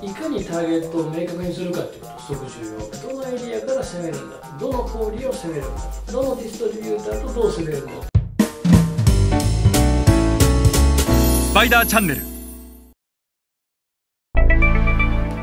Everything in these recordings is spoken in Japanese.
いかにターゲットを明確にするかっていうことすごく重要どのエリアから攻めるんだ。どの小売を攻めるんだ。どのディストリビューターとどう攻めるのスパイダーチャンネル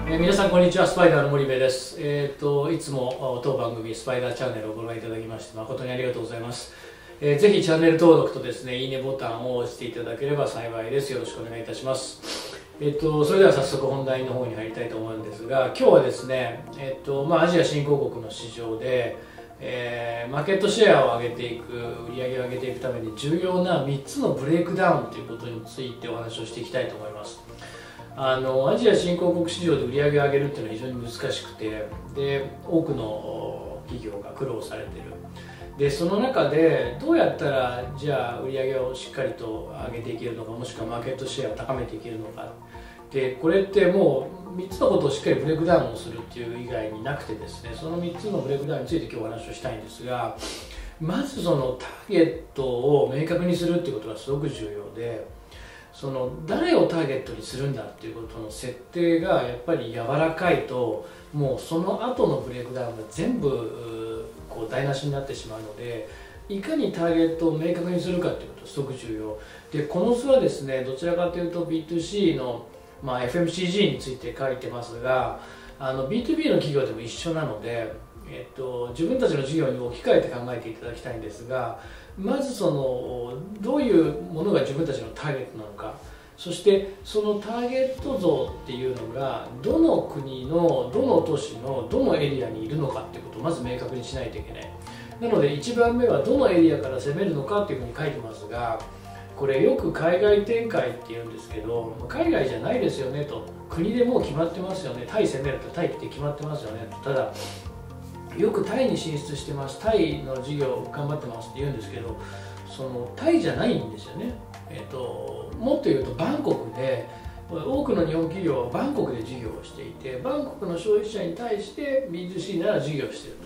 え皆さんこんにちはスパイダーの森部です。えっ、といつも当番組スパイダーチャンネルをご覧いただきまして誠にありがとうございます。えーぜひチャンネル登録とですねいいねボタンを押していただければ幸いです。よろしくお願いいたします。えっと、それでは早速本題の方に入りたいと思うんですが今日はですね、えっとまあ、アジア新興国の市場で、えーマーケットシェアを上げていく売り上げを上げていくために重要な3つのブレイクダウンということについてお話をしていきたいと思います。あのアジア新興国市場で売り上げを上げるっていうのは非常に難しくてで多くの企業が苦労されてる。でその中でどうやったらじゃあ売り上げをしっかりと上げていけるのかもしくはマーケットシェアを高めていけるのか。でこれってもう3つのことをしっかりブレイクダウンをするっていう以外になくてですねその3つのブレイクダウンについて今日お話をしたいんですがまずそのターゲットを明確にするっていうことがすごく重要でその誰をターゲットにするんだっていうことの設定がやっぱり柔らかいともうその後のブレイクダウンが全部こう台無しになってしまうのでいかにターゲットを明確にするかっていうことすごく重要。でこの図はですねどちらかというと B2C の、まあ、FMCG について書いてますがあの B2B の企業でも一緒なので、えっと、自分たちの事業に置き換えて考えていただきたいんですがまずそのどういうものが自分たちのターゲットなのかそしてそのターゲット像っていうのがどの国のどの都市のどのエリアにいるのかってことをまず明確にしないといけない。なので1番目はどのエリアから攻めるのかっていうふうに書いてますがこれよく海外展開っていうんですけど海外じゃないですよねと。国でもう決まってますよね。タイ攻めるとタイって決まってますよね。とただよくタイに進出してます。タイの事業頑張ってますって言うんですけどそのタイじゃないんですよね、えっともっと言うとバンコクで多くの日本企業はバンコクで事業をしていてバンコクの消費者に対して B2C なら事業していると。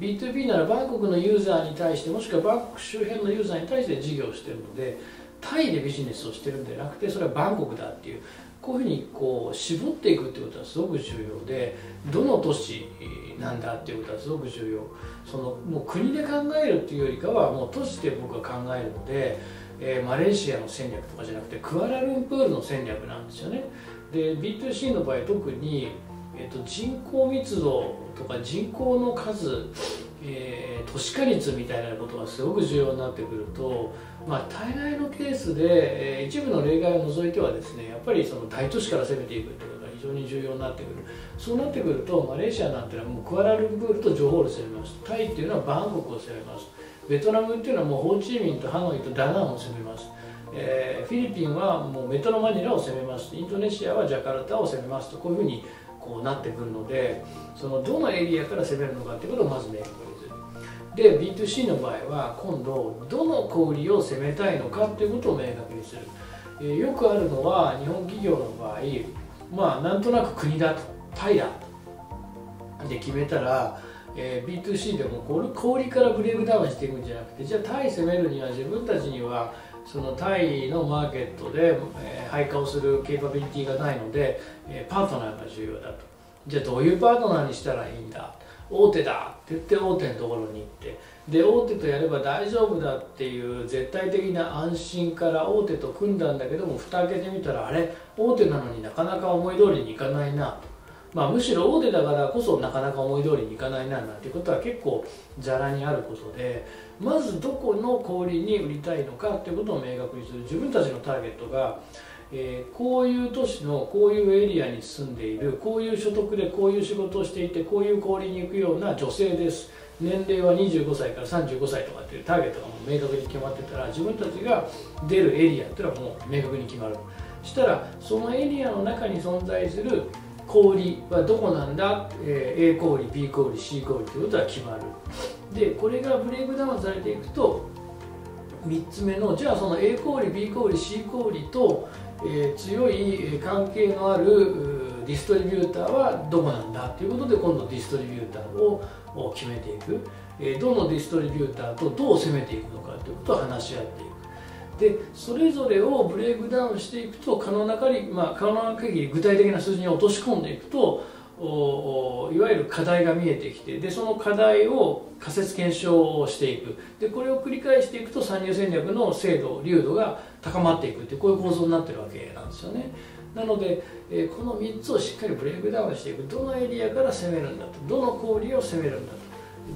B2B ならバンコクのユーザーに対してもしくはバンコク周辺のユーザーに対して事業しているのでタイでビジネスをしてるんじゃなくてそれはバンコクだっていうこういうふうにこう絞っていくっていうことはすごく重要でどの都市なんだっていうことはすごく重要。そのもう国で考えるっていうよりかはもう都市で僕は考えるので、えーマレーシアの戦略とかじゃなくてクアラルンプールの戦略なんですよね。で B2C の場合特に、えー、と人口密度とか人口の数、えー都市化率みたいなことがすごく重要になってくると、まあ、大概のケースで、えー一部の例外を除いてはですねやっぱりその大都市から攻めていくってことが非常に重要になってくる。そうなってくるとマレーシアなんていうのはもうクアラルンプールとジョホールを攻めます。タイっていうのはバンコクを攻めます。ベトナムっていうのはもうホーチミンとハノイとダナンを攻めます。えーフィリピンはもうメトロマニラを攻めます。インドネシアはジャカルタを攻めますとこういうふうにこうなってくるのでそのどのエリアから攻めるのかっていうことをまず明確にする。で B2C の場合は今度どの小売りを攻めたいのかっていうことを明確にする、えーよくあるのは日本企業の場合まあなんとなく国だとタイだと。で決めたら、えー B2C でもこれ小売りからブレイクダウンしていくんじゃなくてじゃあタイ攻めるには自分たちにはそのタイのマーケットで、えー配下をするケーパビリティがないので、えーパートナーが重要だと。じゃあどういうパートナーにしたらいいんだ？大手だって言って大手のところに行って。で大手とやれば大丈夫だっていう絶対的な安心から大手と組んだんだけども蓋開けてみたらあれ？大手なのになかなか思い通りにいかないなと。まあ、むしろ大手だからこそなかなか思い通りにいかないななんてことは結構ざらにあることでまずどこの小売に売りたいのかってことを明確にする自分たちのターゲットが、えーこういう都市のこういうエリアに住んでいるこういう所得でこういう仕事をしていてこういう小売に行くような女性です。年齢は25歳から35歳とかっていうターゲットがもう明確に決まってたら自分たちが出るエリアっていうのはもう明確に決まる。したらそのエリアの中に存在する小売はどこなんだ、えー A 小売 B 小売 C 小売ということが決まる。でこれがブレイクダウンされていくと3つ目のじゃあその A 小売 B 小売 C 小売と、えー強い関係のあるディストリビューターはどこなんだ？ということで今度ディストリビューターをを決めていく、えーどのディストリビューターとどう攻めていくのかということを話し合っていく。でそれぞれをブレイクダウンしていくと可能な限り、まあ、可能な限り具体的な数字に落とし込んでいくとおいわゆる課題が見えてきてでその課題を仮説検証をしていく。でこれを繰り返していくと参入戦略の精度粒度が高まっていくってこういう構造になってるわけなんですよね。なので、えー、この3つをしっかりブレイクダウンしていく。どのエリアから攻めるんだと。どの小売を攻めるんだと。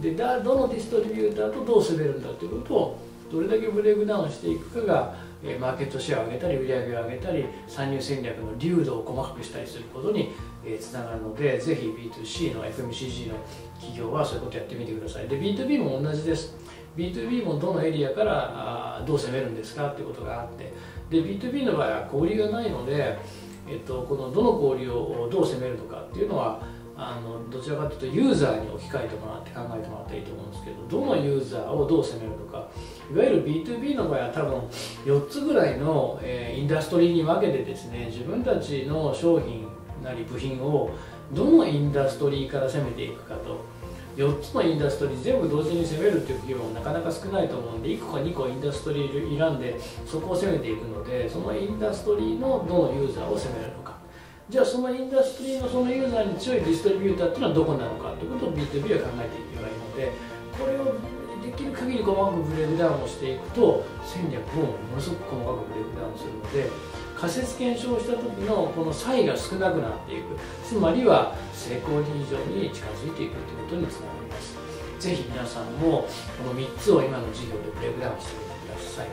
でだどのディストリビューターとどう攻めるんだということをどれだけブレイクダウンしていくかがマーケットシェアを上げたり売り上げを上げたり参入戦略の粒度を細かくしたりすることにつながるのでぜひ B2C の FMCG の企業はそういうことやってみてください。で B2B も同じです。B2B もどのエリアからどう攻めるんですかってことがあって。で B2B の場合は小売りがないので、えっと、このどの小売りをどう攻めるのかっていうのはあのどちらかというとユーザーに置き換えてもらって考えてもらったらいいと思うんですけどどのユーザーをどう攻めるのか。いわゆる B2B の場合は多分4つぐらいの、えー、インダストリーに分けてですね自分たちの商品なり部品をどのインダストリーから攻めていくかと。4つのインダストリー全部同時に攻めるっていう企業もなかなか少ないと思うんで1個か2個インダストリー選んでそこを攻めていくのでそのインダストリーのどのユーザーを攻めるのか。じゃあそのインダストリーのそのユーザーに強いディストリビューターっていうのはどこなのかということを B2B は考えていけばいいのでこれをできる限り細かくブレイクダウンをしていくと戦略もものすごく細かくブレイクダウンするので仮説検証した時のこの差異が少なくなっていく。つまりは成功に非常に近づいていくということにつながります。ぜひ皆さんもこの3つを今の授業でブレイクダウンしてみてください、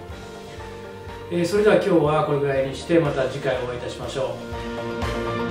えー、それでは今日はこれぐらいにしてまた次回お会いいたしましょう。